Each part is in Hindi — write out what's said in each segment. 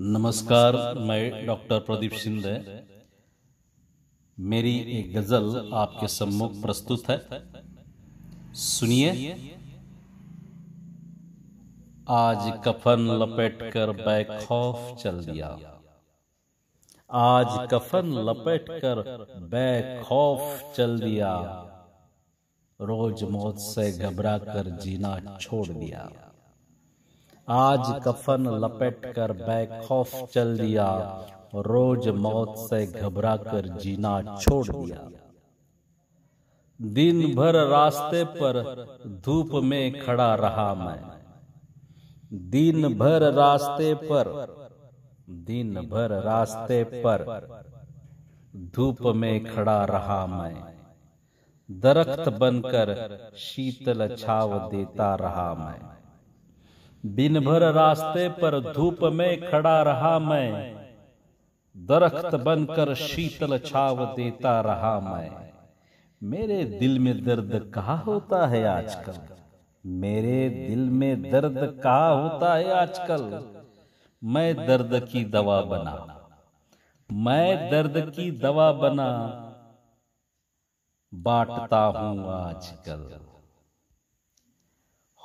नमस्कार, मैं डॉक्टर प्रदीप शिंदे। मेरी एक गज़ल आपके सम्मुख प्रस्तुत है। सुनिए। आज कफन लपेट कर बैखौफ चल दिया। आज कफन लपेट कर बैखौफ चल दिया। रोज मौत से घबरा कर जीना छोड़ दिया। आज कफन लपेट कर बैखौफ चल दिया, रोज मौत से घबरा कर जीना छोड़ दिया। दिन भर रास्ते पर धूप में खड़ा रहा मैं। दिन भर रास्ते पर दिन भर रास्ते पर धूप में खड़ा रहा मैं। दरख्त बनकर शीतल छाव देता रहा मैं। दिन भर रास्ते पर धूप में खड़ा रहा मैं। दरख्त बनकर शीतल छाव देता रहा मैं। मेरे दिल में दर्द कहा होता है आजकल? मेरे दिल में दर्द कहा होता है आजकल? मैं दर्द की दवा बना। मैं दर्द की दवा बना। बांटता हूँ आजकल।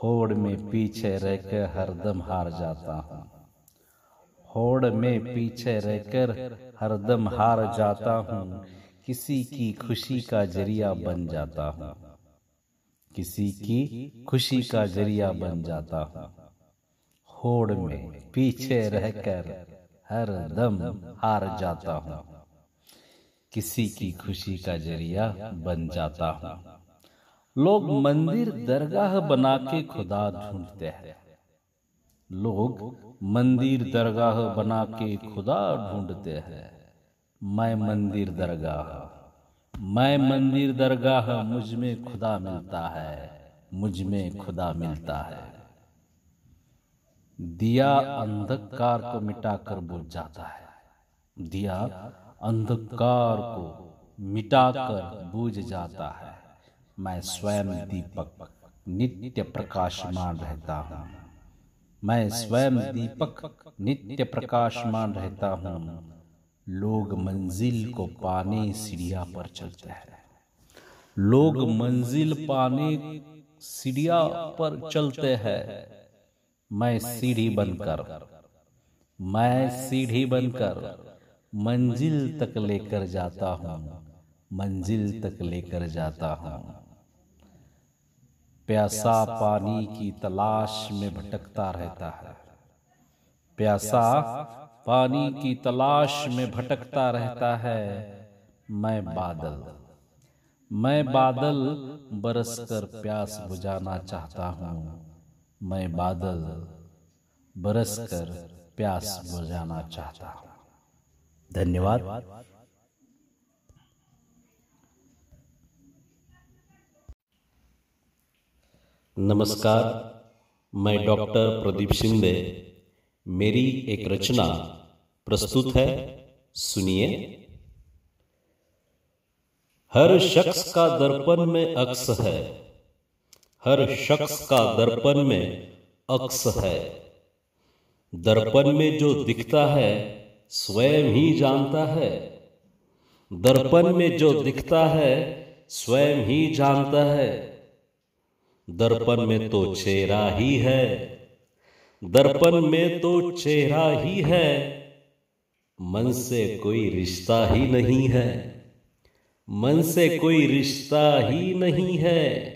होड़ में पीछे रहकर हरदम हार जाता हूँ। होड़ में पीछे रहकर हरदम हार जाता हूँ। किसी की खुशी का ज़रिया बन जाता हूँ। किसी की खुशी का ज़रिया बन जाता हूँ। होड़ में पीछे रहकर हर दम हार जाता हूँ। किसी की खुशी का ज़रिया बन जाता हूँ। लोग मंदिर दरगाह बना के खुदा ढूंढते हैं। लोग मंदिर दरगाह बना के खुदा ढूंढते हैं। मैं मंदिर दरगाह मैं मंदिर दरगाह मुझमें खुदा मिलता है। मुझमें खुदा मिलता है। दिया अंधकार को मिटाकर बुझ जाता है। दिया अंधकार को मिटाकर बुझ जाता है। मैं स्वयं दीपक नित्य प्रकाशमान रहता हूँ। मैं स्वयं दीपक नित्य प्रकाशमान रहता हूँ। लोग मंजिल को पाने सीढ़िया पर चलते हैं। लोग मंजिल पाने सीढ़िया पर चलते हैं। मैं सीढ़ी बनकर मैं सीढ़ी बनकर मंजिल तक लेकर जाता हूँ। मंजिल तक लेकर जाता हूँ। प्यासा पानी की तलाश में भटकता रहता है। प्यासा पानी की तलाश में भटकता रहता है। मैं बादल। मैं बादल बरसकर प्यास बुझाना चाहता हूँ। मैं बादल बरसकर प्यास बुझाना चाहता हूँ। धन्यवाद। नमस्कार, मैं डॉक्टर प्रदीप शिंदे। मेरी एक रचना प्रस्तुत है, सुनिए। हर शख्स का दर्पण में अक्स है। हर शख्स का दर्पण में अक्स है। दर्पण में जो दिखता है, स्वयं ही जानता है। दर्पण में जो दिखता है, स्वयं ही जानता है। दर्पण में तो चेहरा ही है। दर्पण में तो चेहरा ही है। मन से कोई रिश्ता ही नहीं है। मन से कोई रिश्ता ही नहीं है।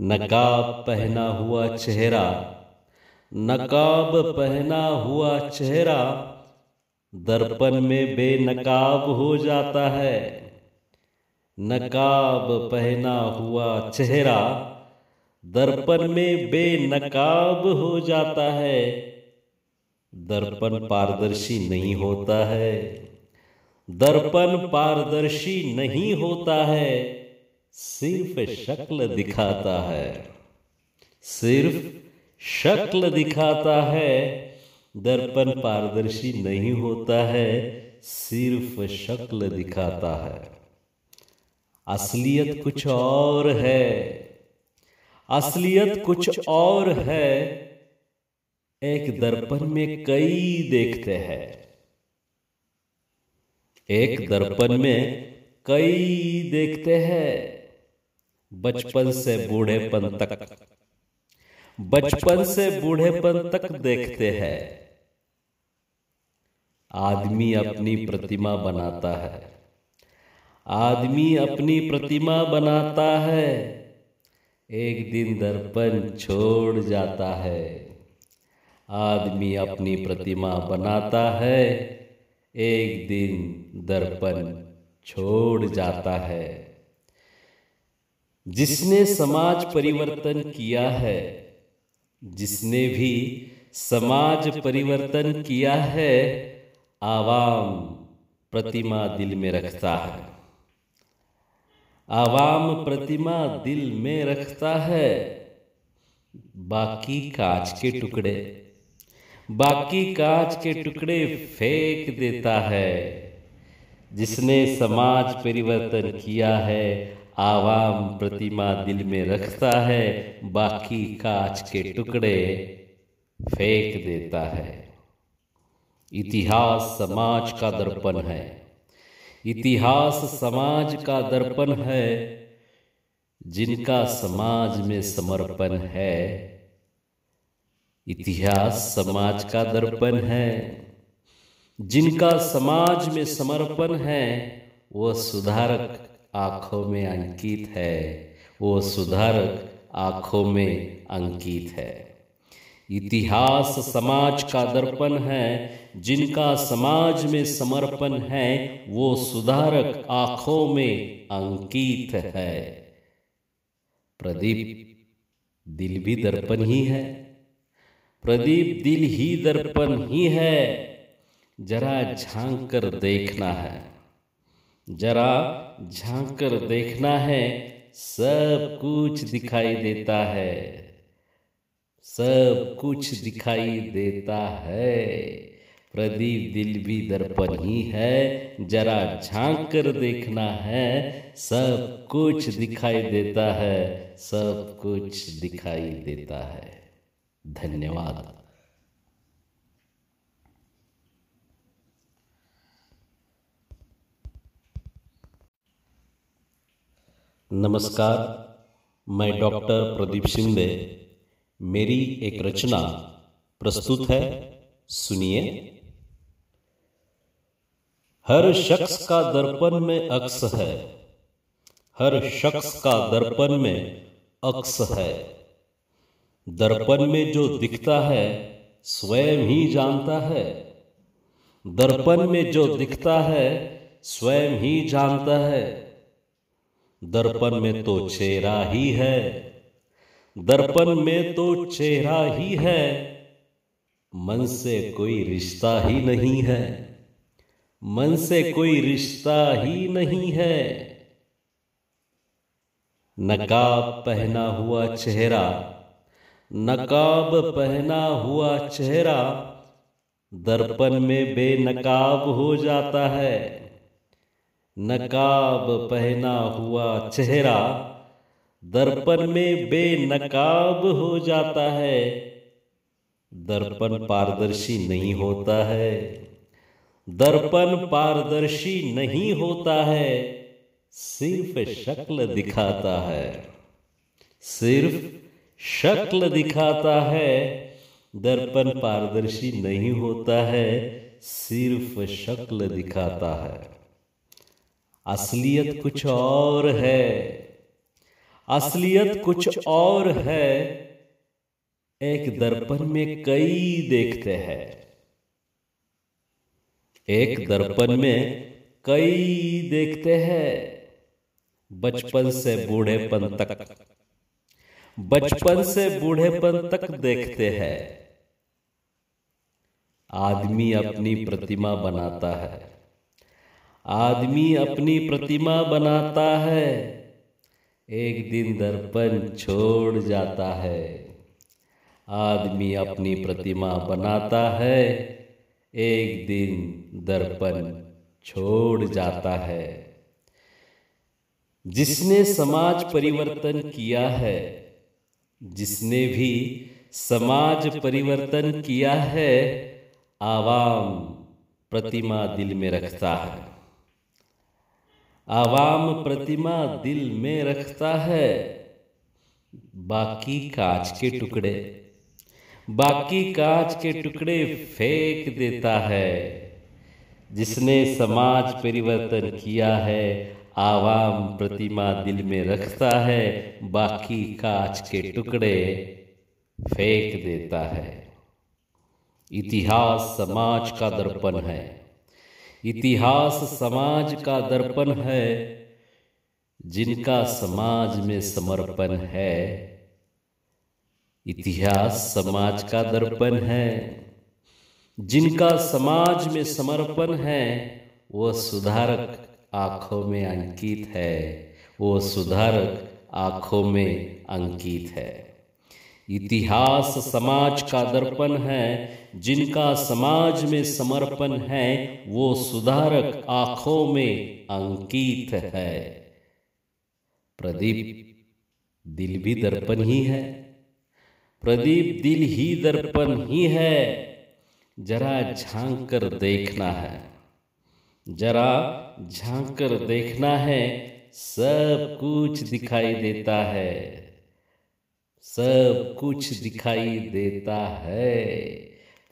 नकाब पहना हुआ चेहरा, नकाब पहना हुआ चेहरा, दर्पण में बेनकाब हो जाता है। नकाब पहना हुआ चेहरा दर्पण में बेनकाब हो जाता है। दर्पण पारदर्शी नहीं होता है। दर्पण पारदर्शी नहीं होता है। सिर्फ़ शक्ल दिखाता है। सिर्फ़ शक्ल दिखाता है। दर्पण पारदर्शी नहीं होता है। सिर्फ़ शक्ल दिखाता है। असलियत कुछ और है। असलियत कुछ और है। एक दर्पण में कई देखते हैं। एक दर्पण में कई देखते हैं। बचपन से बूढ़ेपन तक। बचपन से बूढ़ेपन तक देखते हैं। आदमी अपनी प्रतिमा बनाता है। आदमी अपनी प्रतिमा बनाता है। एक दिन दर्पण छोड़ जाता है। आदमी अपनी प्रतिमा बनाता है। एक दिन दर्पण छोड़ जाता है। जिसने समाज परिवर्तन किया है, जिसने भी समाज परिवर्तन किया है, आवाम प्रतिमा दिल में रखता है। आवाम प्रतिमा दिल में रखता है। बाकी कांच के टुकड़े। बाकी कांच के टुकड़े फेंक देता है। जिसने समाज परिवर्तन किया है, आवाम प्रतिमा दिल में रखता है, बाकी कांच के टुकड़े फेंक देता है। इतिहास समाज का दर्पण है। इतिहास समाज का दर्पण है, जिनका समाज में समर्पण है। इतिहास समाज का दर्पण है, जिनका समाज में समर्पण है, वो सुधारक आँखों में अंकित है, वो सुधारक आँखों में अंकित है। इतिहास समाज का दर्पण है, जिनका समाज में समर्पण है, वो सुधारक आँखों में अंकित है। प्रदीप, दिल भी दर्पण ही है। प्रदीप, दिल ही दर्पण ही है। जरा झाँक कर देखना है। जरा झाँक कर देखना है, सब कुछ दिखाई देता है। सब कुछ दिखाई देता है। प्रदीप दिल भी दर्पण ही है। जरा झाँक कर देखना है। सब कुछ दिखाई देता है। सब कुछ दिखाई देता है। धन्यवाद। नमस्कार, मैं डॉक्टर प्रदीप शिंदे। मेरी एक रचना प्रस्तुत है। सुनिए। हर शख्स का दर्पण में अक्स है। हर शख्स का दर्पण में अक्स है। दर्पण में जो दिखता है, स्वयं ही जानता है। दर्पण में जो दिखता है, स्वयं ही जानता है। दर्पण में तो चेहरा ही है। दर्पण में तो चेहरा ही है, मन से कोई रिश्ता ही नहीं है। मन से कोई रिश्ता ही नहीं है। नकाब पहना हुआ चेहरा, नकाब पहना हुआ चेहरा, दर्पण में बेनकाब हो जाता है। नकाब पहना हुआ चेहरा दर्पण में बेनकाब हो जाता है। दर्पण पारदर्शी नहीं होता है। दर्पण पारदर्शी नहीं होता है। सिर्फ़ शक्ल दिखाता है। सिर्फ़ शक्ल दिखाता है। दर्पण पारदर्शी नहीं होता है। सिर्फ़ शक्ल दिखाता है। असलियत कुछ और है। असलियत कुछ और है। एक दर्पण में कई देखते हैं। एक दर्पण में कई देखते हैं। बचपन से बूढ़ेपन तक। बचपन से बूढ़ेपन तक देखते हैं। आदमी अपनी प्रतिमा बनाता है। आदमी अपनी प्रतिमा बनाता है। एक दिन दर्पण छोड़ जाता है। आदमी अपनी प्रतिमा बनाता है। एक दिन दर्पण छोड़ जाता है। जिसने समाज परिवर्तन किया है, जिसने भी समाज परिवर्तन किया है, आवाम प्रतिमा दिल में रखता है। आवाम प्रतिमा दिल में रखता है। बाकी कांच के टुकड़े। बाकी कांच के टुकड़े फेंक देता है। जिसने समाज परिवर्तन किया है, आवाम प्रतिमा दिल में रखता है, बाकी कांच के टुकड़े फेंक देता है। इतिहास समाज का दर्पण है। इतिहास समाज का दर्पण है, जिनका समाज में समर्पण है। इतिहास समाज का दर्पण है, जिनका समाज में समर्पण है वह सुधारक आँखों में अंकित है, वो सुधारक आँखों में अंकित है। इतिहास समाज का दर्पण है, जिनका समाज में समर्पण है, वो सुधारक आँखों में अंकित है। प्रदीप, दिल भी दर्पण ही है। प्रदीप, दिल ही दर्पण ही है। जरा झाँक कर देखना है। जरा झाँक कर देखना है, सब कुछ दिखाई देता है। सब कुछ दिखाई देता है।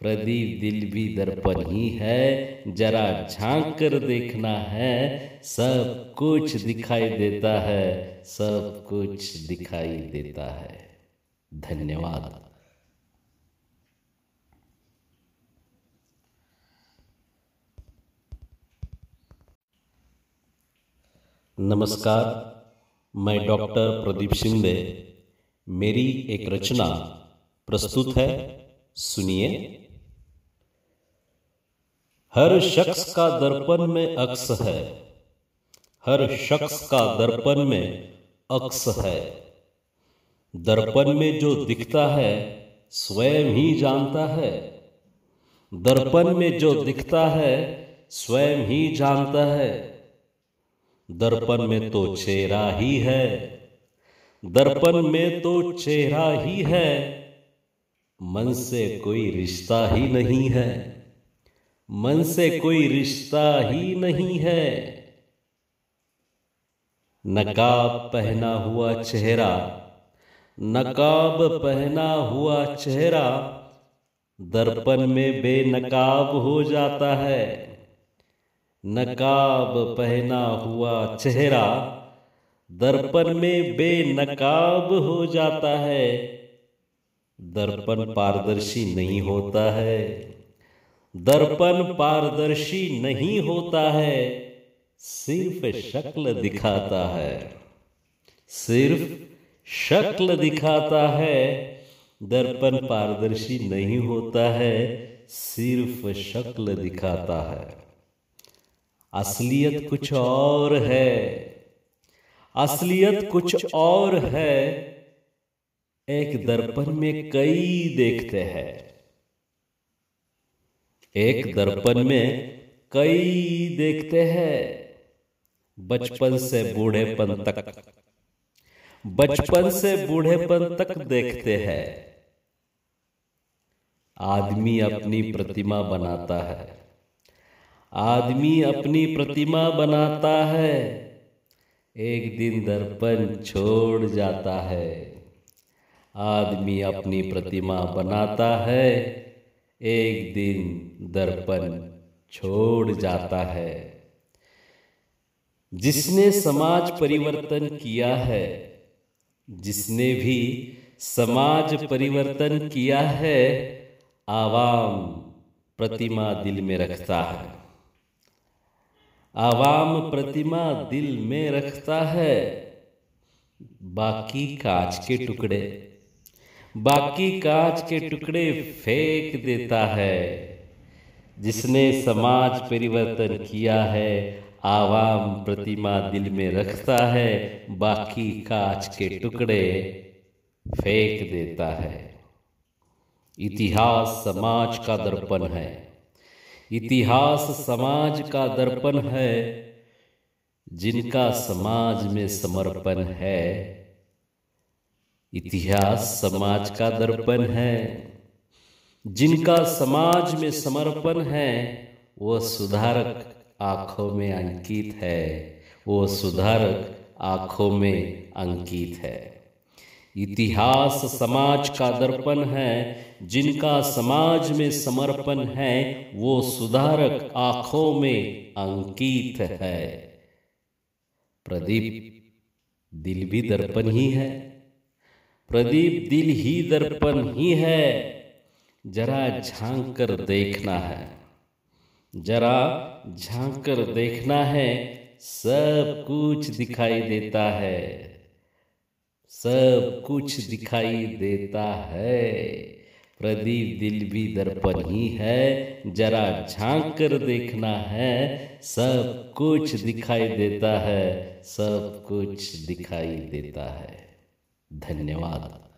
प्रदीप दिल भी दर्पण ही है, जरा झाँक कर देखना है। सब कुछ दिखाई देता है, सब कुछ दिखाई देता है। धन्यवाद। नमस्कार, मैं डॉक्टर प्रदीप शिंदे। मेरी एक रचना प्रस्तुत है। सुनिए। हर शख्स का दर्पण में अक्स है। हर शख्स का दर्पण में अक्स है। दर्पण में जो दिखता है, स्वयं ही जानता है। दर्पण में जो दिखता है, स्वयं ही जानता है। दर्पण में तो चेहरा ही है। दर्पण में तो चेहरा ही है, मन से कोई रिश्ता ही नहीं है। मन से कोई रिश्ता ही नहीं है। नकाब पहना हुआ चेहरा, नकाब पहना हुआ चेहरा, दर्पण में बेनकाब हो जाता है। नकाब पहना हुआ चेहरा दर्पण में बेनकाब हो जाता है। दर्पण पारदर्शी नहीं होता है। दर्पण पारदर्शी नहीं होता है। सिर्फ़ शक्ल दिखाता है। सिर्फ़ शक्ल दिखाता है। दर्पण पारदर्शी नहीं होता है। सिर्फ़ शक्ल दिखाता है। असलियत कुछ और है। असलियत कुछ और है। एक दर्पण में कई देखते हैं। एक दर्पण में कई देखते हैं। बचपन से बूढ़ेपन तक। बचपन से बूढ़ेपन तक देखते हैं। आदमी अपनी प्रतिमा बनाता है। आदमी अपनी प्रतिमा बनाता है। एक दिन दर्पण छोड़ जाता है। आदमी अपनी प्रतिमा बनाता है। एक दिन दर्पण छोड़ जाता है। जिसने समाज परिवर्तन किया है, जिसने भी समाज परिवर्तन किया है, आवाम प्रतिमा दिल में रखता है। आवाम प्रतिमा दिल में रखता है। बाकी कांच के टुकड़े। बाकी कांच के टुकड़े फेंक देता है। जिसने समाज परिवर्तन किया है, आवाम प्रतिमा दिल में रखता है, बाकी कांच के टुकड़े फेंक देता है। इतिहास समाज का दर्पण है। इतिहास समाज का दर्पण है, जिनका समाज में समर्पण है। इतिहास समाज का दर्पण है, जिनका समाज में समर्पण है, वो सुधारक आँखों में अंकित है, वो सुधारक आँखों में अंकित है। इतिहास समाज का दर्पण है, जिनका समाज में समर्पण है, वो सुधारक आँखों में अंकित है। प्रदीप, दिल भी दर्पण ही है। प्रदीप, दिल ही दर्पण ही है। जरा झाँक कर देखना है। जरा झाँक कर देखना है, सब कुछ दिखाई देता है। सब कुछ दिखाई देता है। प्रदीप दिल भी दर्पण ही है। जरा झाँक कर देखना है। सब कुछ दिखाई देता है। सब कुछ दिखाई देता है। धन्यवाद।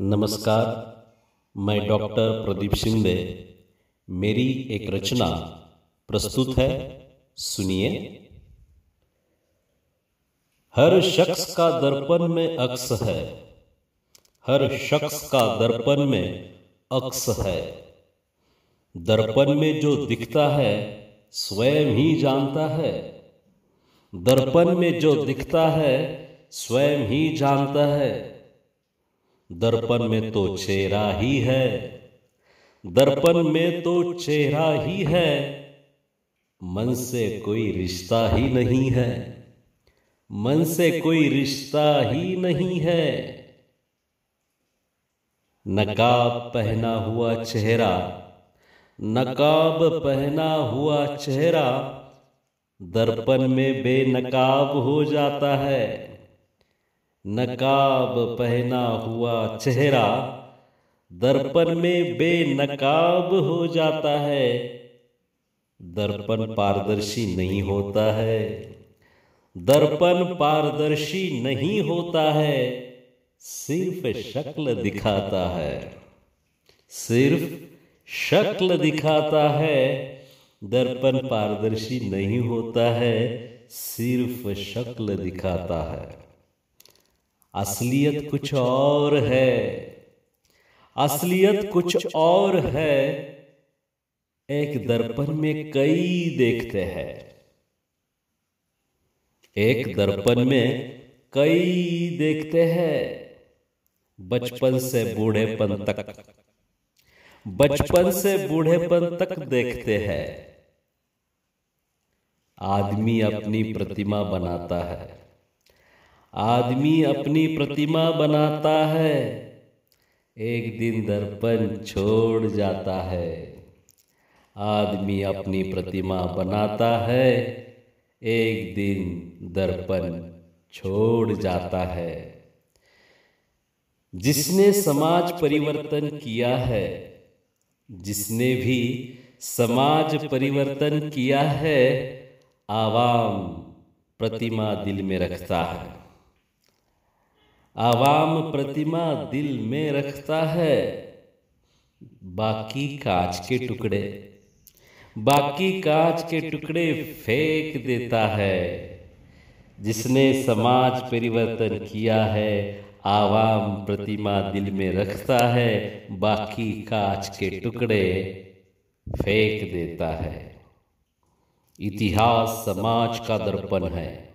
नमस्कार, मैं डॉक्टर प्रदीप शिंदे। मेरी एक रचना प्रस्तुत है। सुनिए। हर शख्स का दर्पण में अक्स है। हर शख्स का दर्पण में अक्स है। दर्पण में जो दिखता है, स्वयं ही जानता है। दर्पण में जो दिखता है, स्वयं ही जानता है। दर्पण में तो चेहरा ही है। दर्पण में तो चेहरा ही है, मन से कोई रिश्ता ही नहीं है। मन से कोई रिश्ता ही नहीं है। नकाब पहना हुआ चेहरा, नकाब पहना हुआ चेहरा, दर्पण में बेनकाब हो जाता है। नकाब पहना हुआ चेहरा दर्पण में बेनकाब हो जाता है। दर्पण पारदर्शी नहीं होता है। दर्पण पारदर्शी नहीं होता है। सिर्फ़ शक्ल दिखाता है। सिर्फ़ शक्ल दिखाता है। दर्पण पारदर्शी नहीं होता है। सिर्फ़ शक्ल दिखाता है। असलियत कुछ और है। असलियत कुछ और है। एक दर्पण में कई देखते हैं। एक दर्पण में कई देखते हैं। बचपन से बूढ़ेपन तक। बचपन से बूढ़ेपन तक देखते हैं। आदमी अपनी प्रतिमा बनाता है। आदमी अपनी प्रतिमा बनाता है। एक दिन दर्पण छोड़ जाता है। आदमी अपनी प्रतिमा बनाता है। एक दिन दर्पण छोड़ जाता है। जिसने समाज परिवर्तन किया है, जिसने भी समाज परिवर्तन किया है, आवाम प्रतिमा दिल में रखता है। आवाम प्रतिमा दिल में रखता है। बाकी कांच के टुकड़े। बाकी कांच के टुकड़े फेंक देता है। जिसने समाज परिवर्तन किया है, आवाम प्रतिमा दिल में रखता है, बाकी कांच के टुकड़े फेंक देता है। इतिहास समाज का दर्पण है।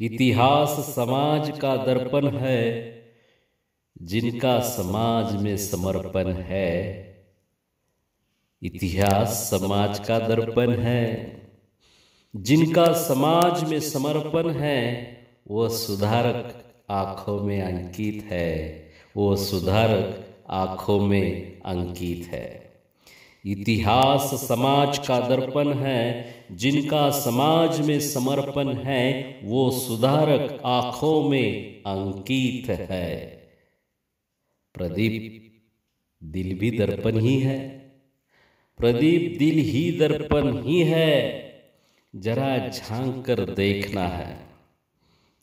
इतिहास समाज का दर्पण है, जिनका समाज में समर्पण है। इतिहास समाज का दर्पण है, जिनका समाज में समर्पण है, वो सुधारक आँखों में अंकित है, वो सुधारक आँखों में अंकित है। इतिहास समाज का दर्पण है, जिनका समाज में समर्पण है, वो सुधारक आँखों में अंकित है। प्रदीप, दिल भी दर्पण ही है। प्रदीप, दिल ही दर्पण ही है। जरा झाँक कर देखना है।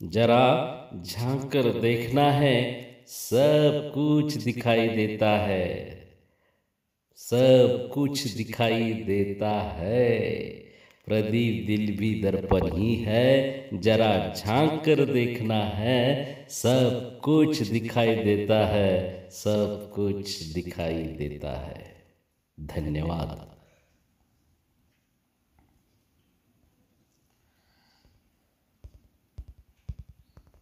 जरा झाँक कर देखना है, सब कुछ दिखाई देता है। सब कुछ दिखाई देता है। प्रदीप दिल भी दर्पण ही है, जरा झाँक कर देखना है। सब कुछ दिखाई देता है, सब कुछ दिखाई देता है। धन्यवाद।